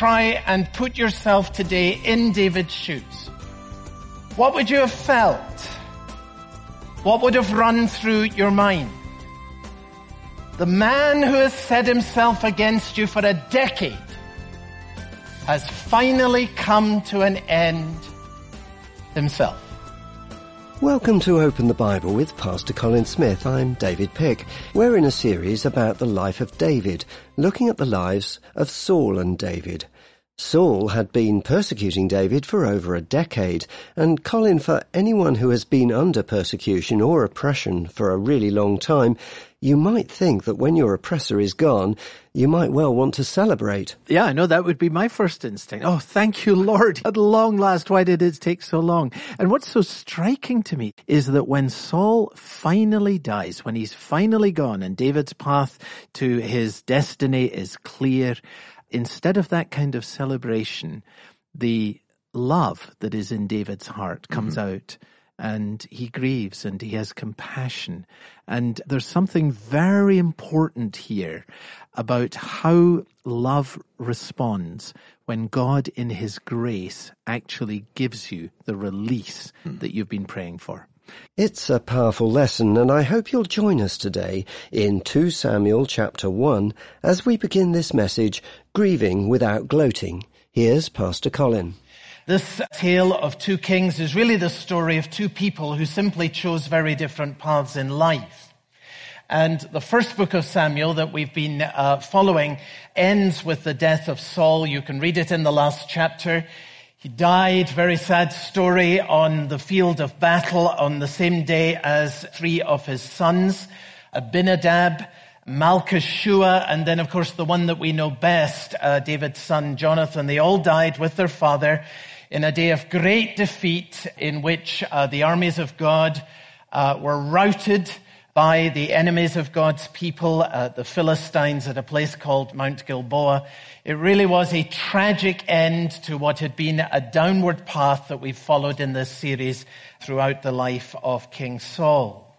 try and put yourself today in David's shoes, what would you have felt? What would have run through your mind? The man who has set himself against you for a decade has finally come to an end himself. Welcome to Open the Bible with Pastor Colin Smith. I'm David Pick. We're in a series about the life of David, looking at the lives of Saul and David. Saul had been persecuting David for over a decade, and Colin, for anyone who has been under persecution or oppression for a really long time, you might think that when your oppressor is gone, you might well want to celebrate. Yeah, I know that would be my first instinct. Oh, thank you, Lord. At long last, why did it take so long? And what's so striking to me is that when Saul finally dies, when he's finally gone and David's path to his destiny is clear, instead of that kind of celebration, the love that is in David's heart comes mm-hmm. out and he grieves and he has compassion. And there's something very important here about how love responds when God in his grace actually gives you the release mm. that you've been praying for. It's a powerful lesson and I hope you'll join us today in 2 Samuel chapter 1 as we begin this message, Grieving Without Gloating. Here's Pastor Colin. This tale of two kings is really the story of two people who simply chose very different paths in life. And the first book of Samuel that we've been uh, following ends with the death of Saul. You can read it in the last chapter. He died, very sad story, on the field of battle on the same day as three of his sons, Abinadab, Malchishua, and then of course the one that we know best, uh, David's son Jonathan. They all died with their father in a day of great defeat in which uh, the armies of God uh, were routed by the enemies of God's people, uh, the Philistines, at a place called Mount Gilboa. It really was a tragic end to what had been a downward path that we've followed in this series throughout the life of King Saul.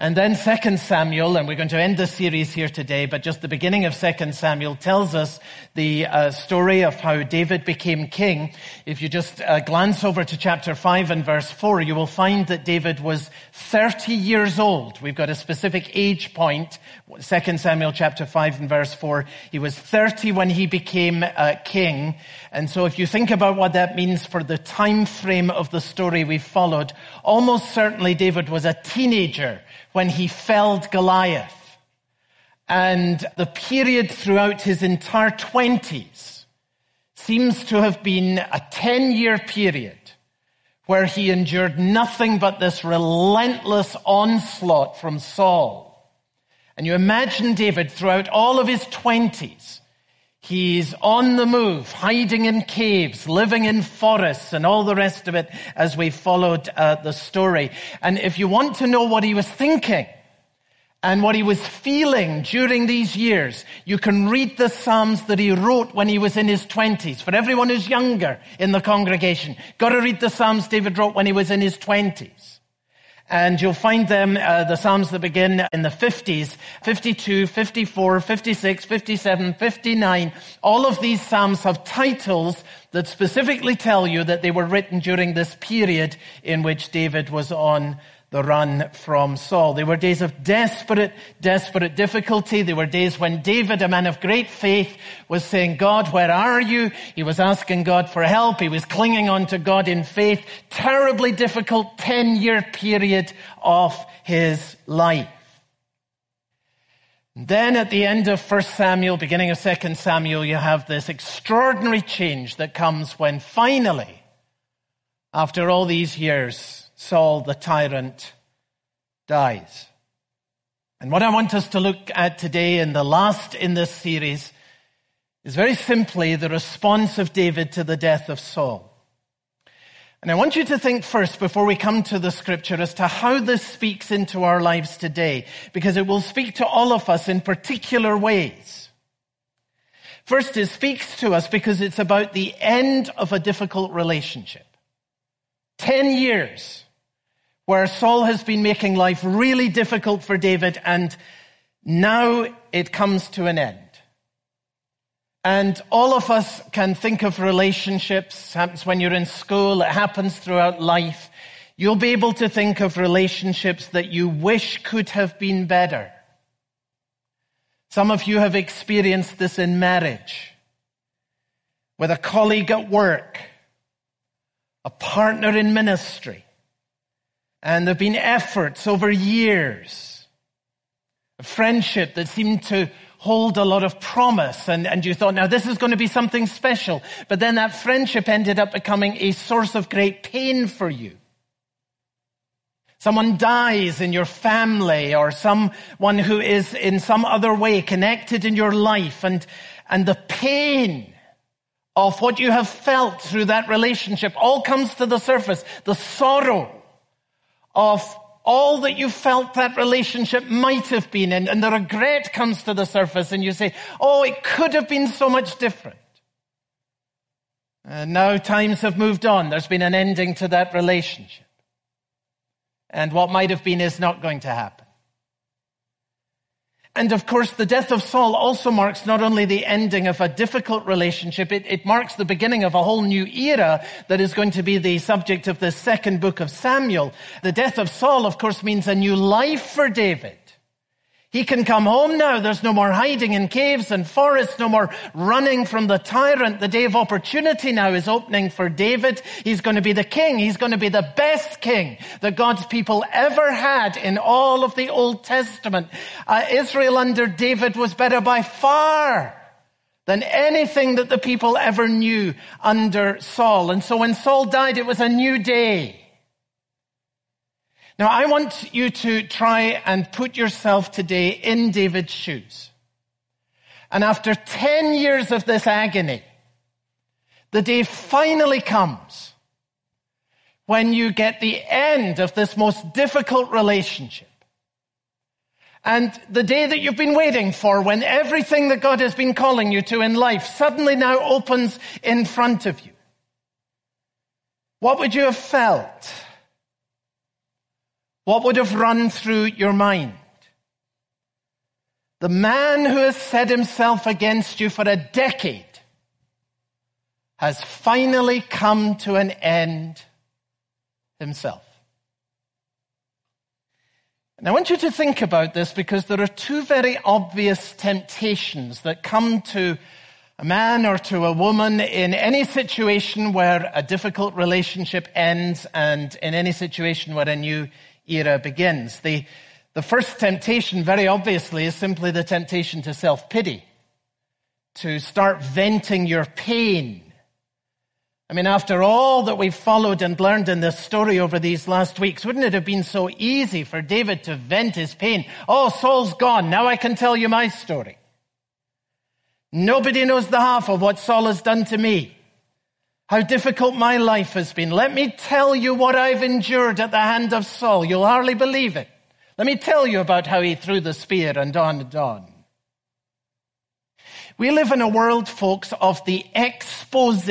And then Second Samuel, and we're going to end the series here today, but just the beginning of Second Samuel tells us the uh, story of how David became king. If you just uh, glance over to chapter 5 and verse 4, you will find that David was 30 years old. We've got a specific age point. Second Samuel chapter 5 and verse 4. He was 30 when he became uh, king. And so if you think about what that means for the time frame of the story we followed, almost certainly David was a teenager when he felled Goliath. And the period throughout his entire twenties seems to have been a 10 year period where he endured nothing but this relentless onslaught from Saul. And you imagine David throughout all of his twenties, He's on the move, hiding in caves, living in forests, and all the rest of it as we followed uh, the story. And if you want to know what he was thinking and what he was feeling during these years, you can read the Psalms that he wrote when he was in his twenties. For everyone who's younger in the congregation, got to read the Psalms David wrote when he was in his twenties. And you'll find them, uh, the Psalms that begin in the 50s, 52, 54, 56, 57, 59. All of these Psalms have titles that specifically tell you that they were written during this period in which David was on the run from Saul. They were days of desperate, desperate difficulty. They were days when David, a man of great faith, was saying, God, where are you? He was asking God for help. He was clinging on to God in faith. Terribly difficult 10 year period of his life. Then at the end of 1 Samuel, beginning of 2 Samuel, you have this extraordinary change that comes when finally, after all these years, Saul the tyrant dies. And what I want us to look at today in the last in this series is very simply the response of David to the death of Saul. And I want you to think first before we come to the scripture as to how this speaks into our lives today, because it will speak to all of us in particular ways. First, it speaks to us because it's about the end of a difficult relationship. Ten years where Saul has been making life really difficult for David and now it comes to an end. And all of us can think of relationships. It happens when you're in school. It happens throughout life. You'll be able to think of relationships that you wish could have been better. Some of you have experienced this in marriage, with a colleague at work, a partner in ministry, and there have been efforts over years, a friendship that seemed to hold a lot of promise and, and you thought, now this is going to be something special. But then that friendship ended up becoming a source of great pain for you. Someone dies in your family or someone who is in some other way connected in your life and, and the pain of what you have felt through that relationship all comes to the surface. The sorrow of all that you felt that relationship might have been and, and the regret comes to the surface and you say, oh, it could have been so much different. And now times have moved on. There's been an ending to that relationship. And what might have been is not going to happen. And of course, the death of Saul also marks not only the ending of a difficult relationship, it, it, marks the beginning of a whole new era that is going to be the subject of the second book of Samuel. The death of Saul, of course, means a new life for David. He can come home now. There's no more hiding in caves and forests, no more running from the tyrant. The day of opportunity now is opening for David. He's going to be the king. He's going to be the best king that God's people ever had in all of the Old Testament. Uh, Israel under David was better by far than anything that the people ever knew under Saul. And so when Saul died, it was a new day. Now, I want you to try and put yourself today in David's shoes. And after 10 years of this agony, the day finally comes when you get the end of this most difficult relationship. And the day that you've been waiting for when everything that God has been calling you to in life suddenly now opens in front of you. What would you have felt? What would have run through your mind? The man who has set himself against you for a decade has finally come to an end himself. And I want you to think about this because there are two very obvious temptations that come to a man or to a woman in any situation where a difficult relationship ends and in any situation where a new era begins. The, the first temptation, very obviously, is simply the temptation to self-pity, to start venting your pain. I mean, after all that we've followed and learned in this story over these last weeks, wouldn't it have been so easy for David to vent his pain? Oh, Saul's gone. Now I can tell you my story. Nobody knows the half of what Saul has done to me how difficult my life has been. Let me tell you what I've endured at the hand of Saul. You'll hardly believe it. Let me tell you about how he threw the spear and on and on. We live in a world, folks, of the expose,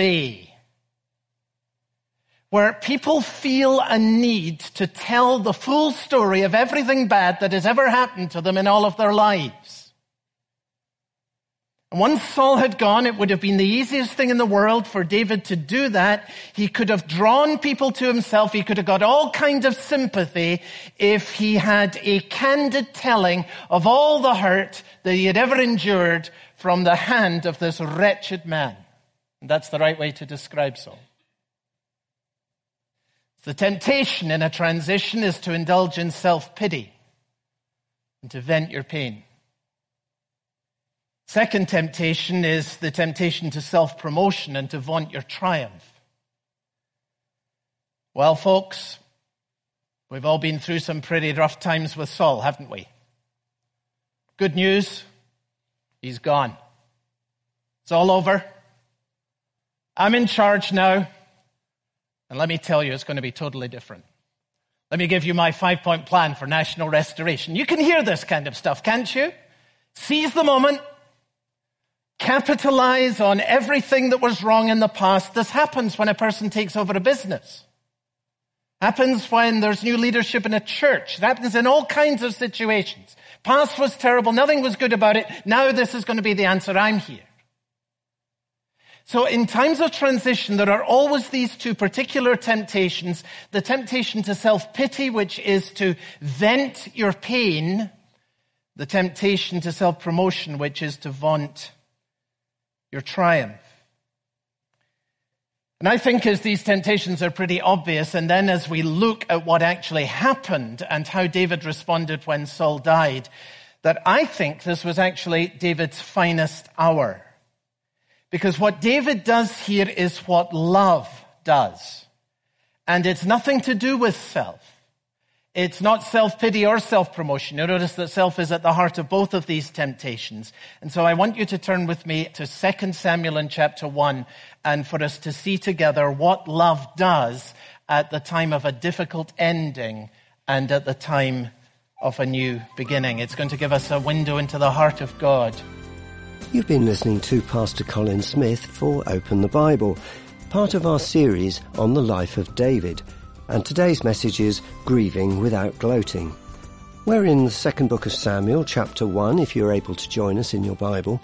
where people feel a need to tell the full story of everything bad that has ever happened to them in all of their lives. And once Saul had gone, it would have been the easiest thing in the world for David to do that. He could have drawn people to himself. He could have got all kinds of sympathy if he had a candid telling of all the hurt that he had ever endured from the hand of this wretched man. And that's the right way to describe Saul. The temptation in a transition is to indulge in self-pity and to vent your pain. Second temptation is the temptation to self-promotion and to vaunt your triumph. Well, folks, we've all been through some pretty rough times with Saul, haven't we? Good news, he's gone. It's all over. I'm in charge now. And let me tell you, it's going to be totally different. Let me give you my five point plan for national restoration. You can hear this kind of stuff, can't you? Seize the moment, capitalize on everything that was wrong in the past. This happens when a person takes over a business. Happens when there's new leadership in a church. It happens in all kinds of situations. Past was terrible. Nothing was good about it. Now this is going to be the answer. I'm here. So in times of transition, there are always these two particular temptations. The temptation to self-pity, which is to vent your pain. The temptation to self-promotion, which is to vaunt your triumph. And I think as these temptations are pretty obvious, and then as we look at what actually happened and how David responded when Saul died, that I think this was actually David's finest hour. Because what David does here is what love does. And it's nothing to do with self. It's not self-pity or self-promotion. You notice that self is at the heart of both of these temptations. And so I want you to turn with me to 2 Samuel in chapter 1 and for us to see together what love does at the time of a difficult ending and at the time of a new beginning. It's going to give us a window into the heart of God. You've been listening to Pastor Colin Smith for Open the Bible, part of our series on the life of David – and today's message is Grieving Without Gloating. We're in the second book of Samuel, chapter 1, if you're able to join us in your Bible.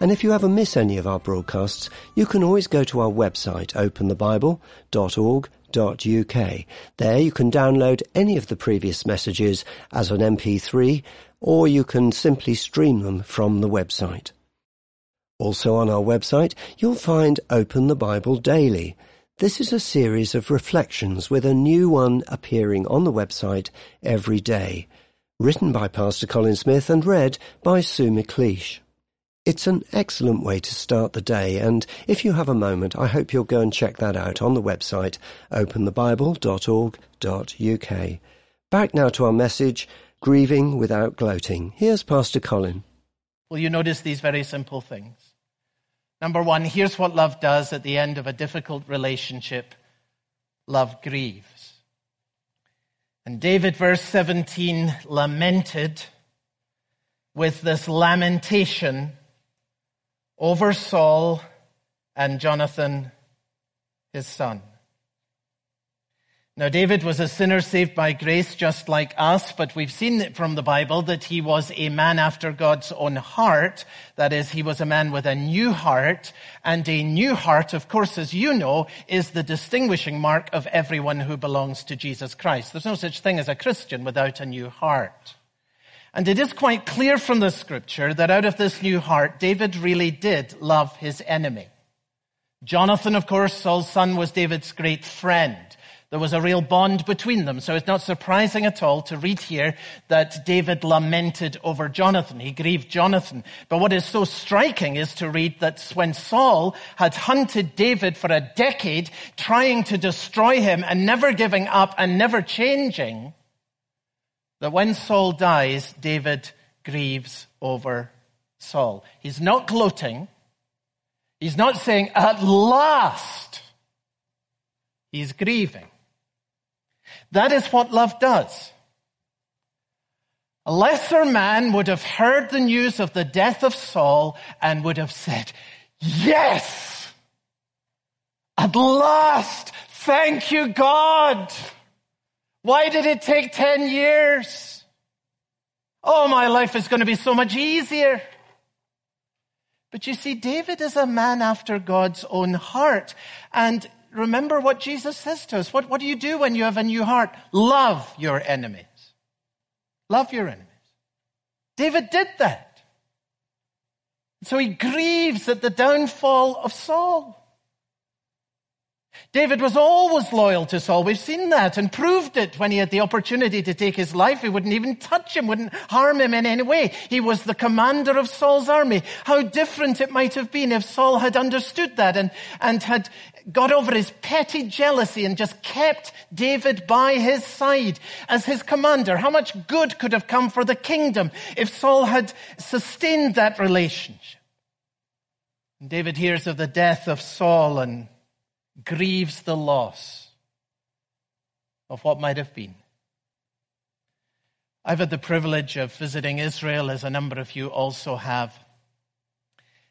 And if you ever miss any of our broadcasts, you can always go to our website, openthebible.org.uk. There you can download any of the previous messages as an MP3, or you can simply stream them from the website. Also on our website, you'll find Open the Bible Daily, this is a series of reflections with a new one appearing on the website every day, written by Pastor Colin Smith and read by Sue McLeish. It's an excellent way to start the day, and if you have a moment, I hope you'll go and check that out on the website openthebible.org.uk. Back now to our message, Grieving Without Gloating. Here's Pastor Colin. Will you notice these very simple things? Number one, here's what love does at the end of a difficult relationship love grieves. And David, verse 17, lamented with this lamentation over Saul and Jonathan, his son. Now, David was a sinner saved by grace just like us, but we've seen from the Bible that he was a man after God's own heart. That is, he was a man with a new heart, and a new heart, of course, as you know, is the distinguishing mark of everyone who belongs to Jesus Christ. There's no such thing as a Christian without a new heart. And it is quite clear from the scripture that out of this new heart, David really did love his enemy. Jonathan, of course, Saul's son, was David's great friend. There was a real bond between them. So it's not surprising at all to read here that David lamented over Jonathan. He grieved Jonathan. But what is so striking is to read that when Saul had hunted David for a decade, trying to destroy him and never giving up and never changing, that when Saul dies, David grieves over Saul. He's not gloating. He's not saying, at last, he's grieving. That is what love does. A lesser man would have heard the news of the death of Saul and would have said, yes, at last, thank you God. Why did it take 10 years? Oh, my life is going to be so much easier. But you see, David is a man after God's own heart. And remember what Jesus says to us. What, what do you do when you have a new heart? Love your enemies. Love your enemies. David did that. So he grieves at the downfall of Saul. David was always loyal to Saul. We've seen that and proved it when he had the opportunity to take his life. He wouldn't even touch him, wouldn't harm him in any way. He was the commander of Saul's army. How different it might have been if Saul had understood that and, and had got over his petty jealousy and just kept David by his side as his commander. How much good could have come for the kingdom if Saul had sustained that relationship? And David hears of the death of Saul and grieves the loss of what might have been. I've had the privilege of visiting Israel, as a number of you also have.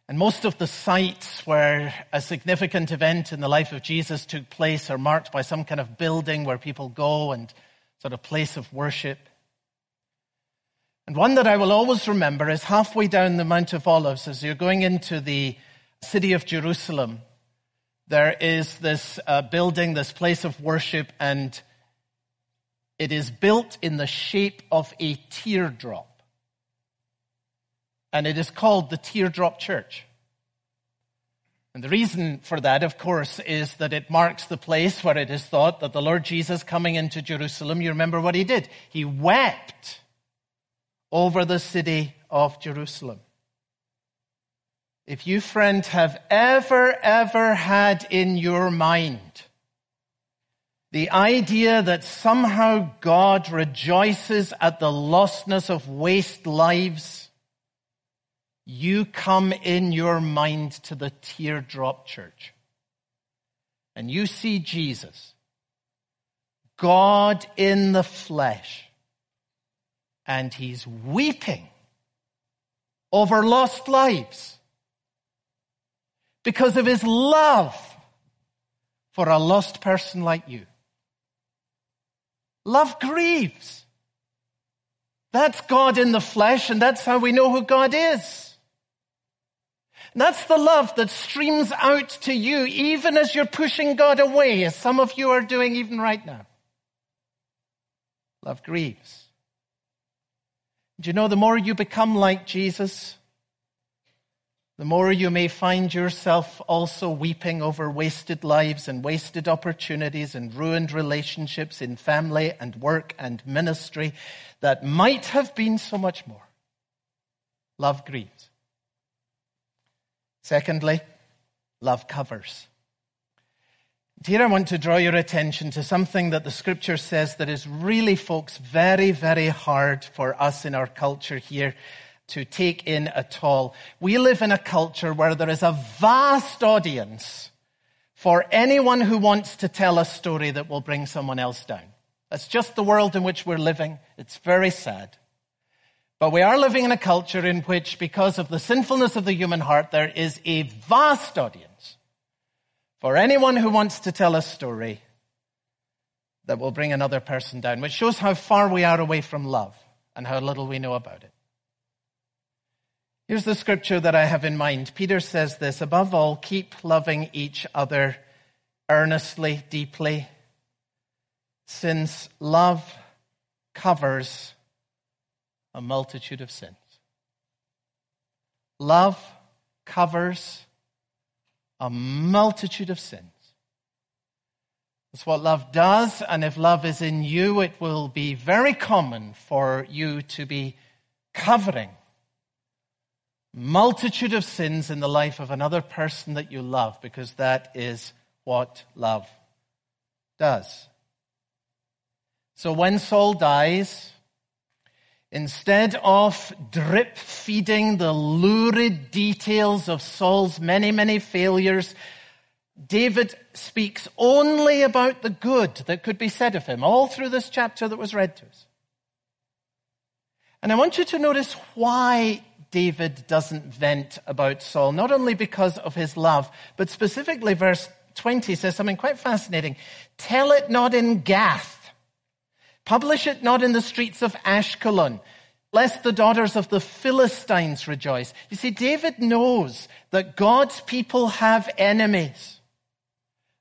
And most of the sites where a significant event in the life of Jesus took place are marked by some kind of building where people go and sort of place of worship. And one that I will always remember is halfway down the Mount of Olives as you're going into the city of Jerusalem, there is this uh, building, this place of worship, and it is built in the shape of a teardrop. And it is called the Teardrop Church. And the reason for that, of course, is that it marks the place where it is thought that the Lord Jesus coming into Jerusalem, you remember what he did? He wept over the city of Jerusalem. If you, friend, have ever, ever had in your mind the idea that somehow God rejoices at the lostness of waste lives, you come in your mind to the teardrop church. And you see Jesus, God in the flesh, and he's weeping over lost lives because of his love for a lost person like you. Love grieves. That's God in the flesh, and that's how we know who God is. That's the love that streams out to you even as you're pushing God away, as some of you are doing even right now. Love grieves. Do you know the more you become like Jesus, the more you may find yourself also weeping over wasted lives and wasted opportunities and ruined relationships in family and work and ministry that might have been so much more. Love grieves. Secondly, love covers. Here I want to draw your attention to something that the scripture says that is really, folks, very, very hard for us in our culture here to take in at all. We live in a culture where there is a vast audience for anyone who wants to tell a story that will bring someone else down. That's just the world in which we're living. It's very sad. But we are living in a culture in which, because of the sinfulness of the human heart, there is a vast audience for anyone who wants to tell a story that will bring another person down, which shows how far we are away from love and how little we know about it. Here's the scripture that I have in mind. Peter says this above all, keep loving each other earnestly, deeply, since love covers a multitude of sins. Love covers a multitude of sins. That's what love does, and if love is in you, it will be very common for you to be covering multitude of sins in the life of another person that you love because that is what love does. So when Saul dies, instead of drip feeding the lurid details of Saul's many, many failures, David speaks only about the good that could be said of him all through this chapter that was read to us. And I want you to notice why David doesn't vent about Saul, not only because of his love, but specifically verse 20 says something quite fascinating. Tell it not in Gath. Publish it not in the streets of Ashkelon, lest the daughters of the Philistines rejoice. You see, David knows that God's people have enemies.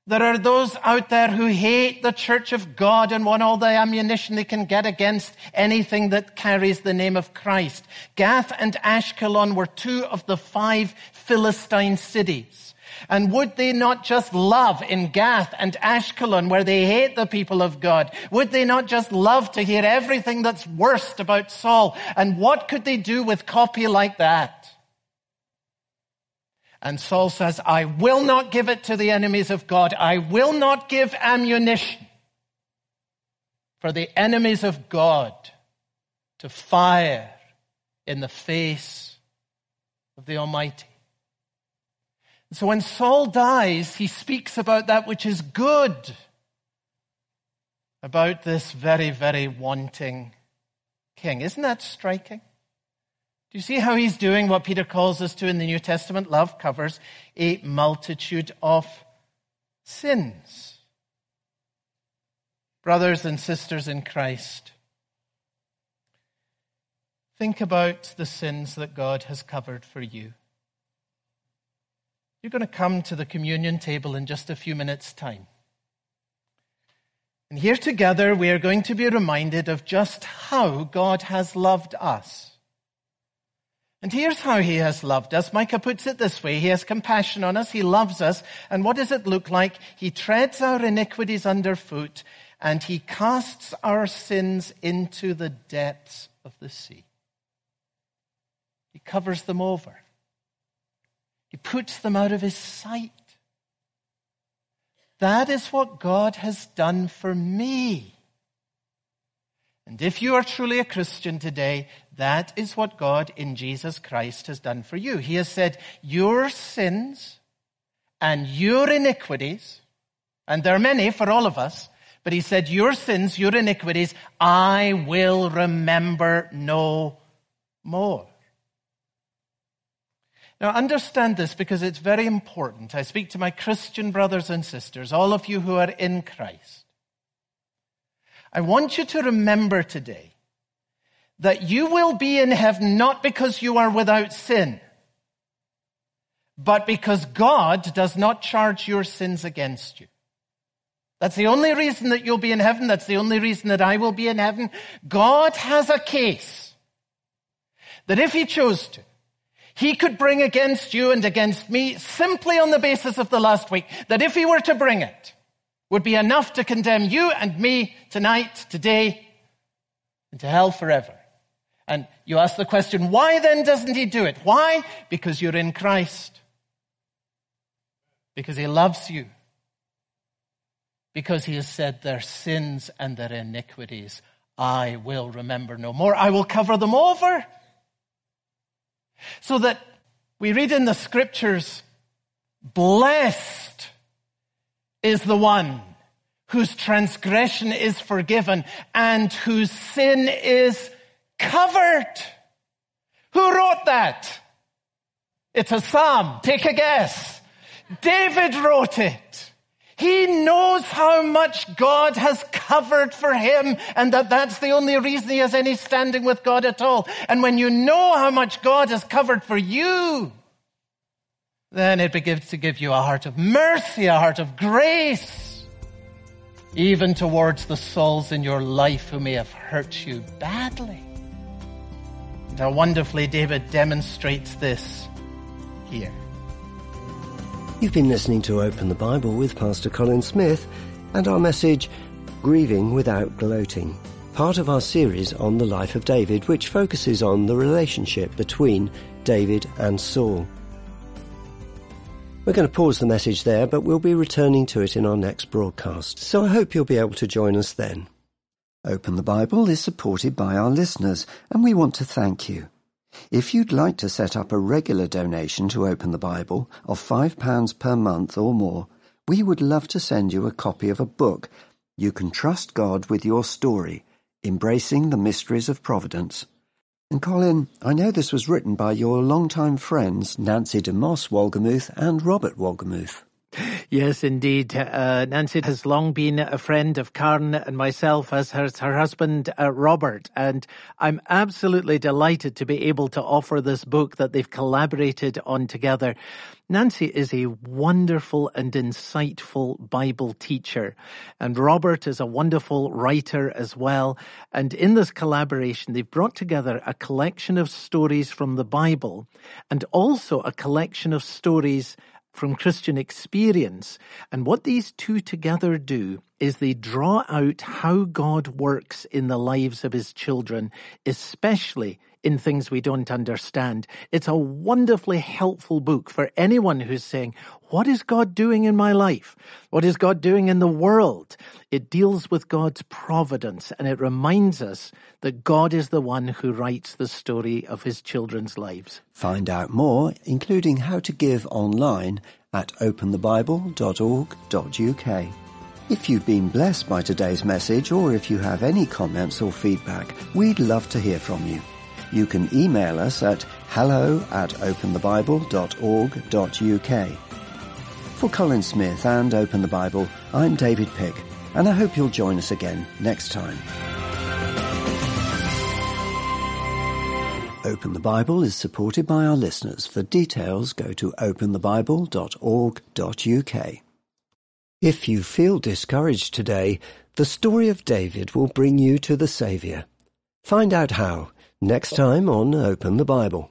There are those out there who hate the church of God and want all the ammunition they can get against anything that carries the name of Christ. Gath and Ashkelon were two of the five Philistine cities. And would they not just love in Gath and Ashkelon where they hate the people of God? Would they not just love to hear everything that's worst about Saul? And what could they do with copy like that? And Saul says, I will not give it to the enemies of God. I will not give ammunition for the enemies of God to fire in the face of the Almighty. So when Saul dies, he speaks about that which is good, about this very, very wanting king. Isn't that striking? Do you see how he's doing what Peter calls us to in the New Testament? Love covers a multitude of sins. Brothers and sisters in Christ, think about the sins that God has covered for you. You're going to come to the communion table in just a few minutes' time. And here together we are going to be reminded of just how God has loved us. And here's how he has loved us. Micah puts it this way. He has compassion on us. He loves us. And what does it look like? He treads our iniquities underfoot and he casts our sins into the depths of the sea. He covers them over. Puts them out of his sight. That is what God has done for me. And if you are truly a Christian today, that is what God in Jesus Christ has done for you. He has said, your sins and your iniquities, and there are many for all of us, but he said, your sins, your iniquities, I will remember no more. Now understand this because it's very important. I speak to my Christian brothers and sisters, all of you who are in Christ. I want you to remember today that you will be in heaven not because you are without sin, but because God does not charge your sins against you. That's the only reason that you'll be in heaven. That's the only reason that I will be in heaven. God has a case that if he chose to, he could bring against you and against me simply on the basis of the last week, that if he were to bring it, would be enough to condemn you and me tonight, today, into hell forever. And you ask the question, why then doesn't he do it? Why? Because you're in Christ. Because he loves you. Because he has said their sins and their iniquities I will remember no more. I will cover them over. So that we read in the scriptures, blessed is the one whose transgression is forgiven and whose sin is covered. Who wrote that? It's a psalm. Take a guess. David wrote it. He knows how much God has covered for him and that that's the only reason he has any standing with God at all. And when you know how much God has covered for you, then it begins to give you a heart of mercy, a heart of grace, even towards the souls in your life who may have hurt you badly. And how wonderfully David demonstrates this here. You've been listening to Open the Bible with Pastor Colin Smith and our message, Grieving Without Gloating, part of our series on the life of David, which focuses on the relationship between David and Saul. We're going to pause the message there, but we'll be returning to it in our next broadcast, so I hope you'll be able to join us then. Open the Bible is supported by our listeners, and we want to thank you. If you'd like to set up a regular donation to Open the Bible of £5 per month or more, we would love to send you a copy of a book, You Can Trust God with Your Story, Embracing the Mysteries of Providence. And Colin, I know this was written by your longtime friends Nancy DeMoss Wolgemuth and Robert Wolgemuth. Yes, indeed. Uh, Nancy has long been a friend of Karen and myself as her, her husband, uh, Robert. And I'm absolutely delighted to be able to offer this book that they've collaborated on together. Nancy is a wonderful and insightful Bible teacher, and Robert is a wonderful writer as well. And in this collaboration, they've brought together a collection of stories from the Bible and also a collection of stories from Christian experience. And what these two together do is they draw out how God works in the lives of his children, especially in things we don't understand. It's a wonderfully helpful book for anyone who's saying, what is God doing in my life? What is God doing in the world? It deals with God's providence and it reminds us that God is the one who writes the story of his children's lives. Find out more, including how to give online at openthebible.org.uk. If you've been blessed by today's message or if you have any comments or feedback, we'd love to hear from you. You can email us at hello at openthebible.org.uk. For Colin Smith and Open the Bible, I'm David Pick, and I hope you'll join us again next time. Open the Bible is supported by our listeners. For details, go to openthebible.org.uk. If you feel discouraged today, the story of David will bring you to the Saviour. Find out how next time on Open the Bible.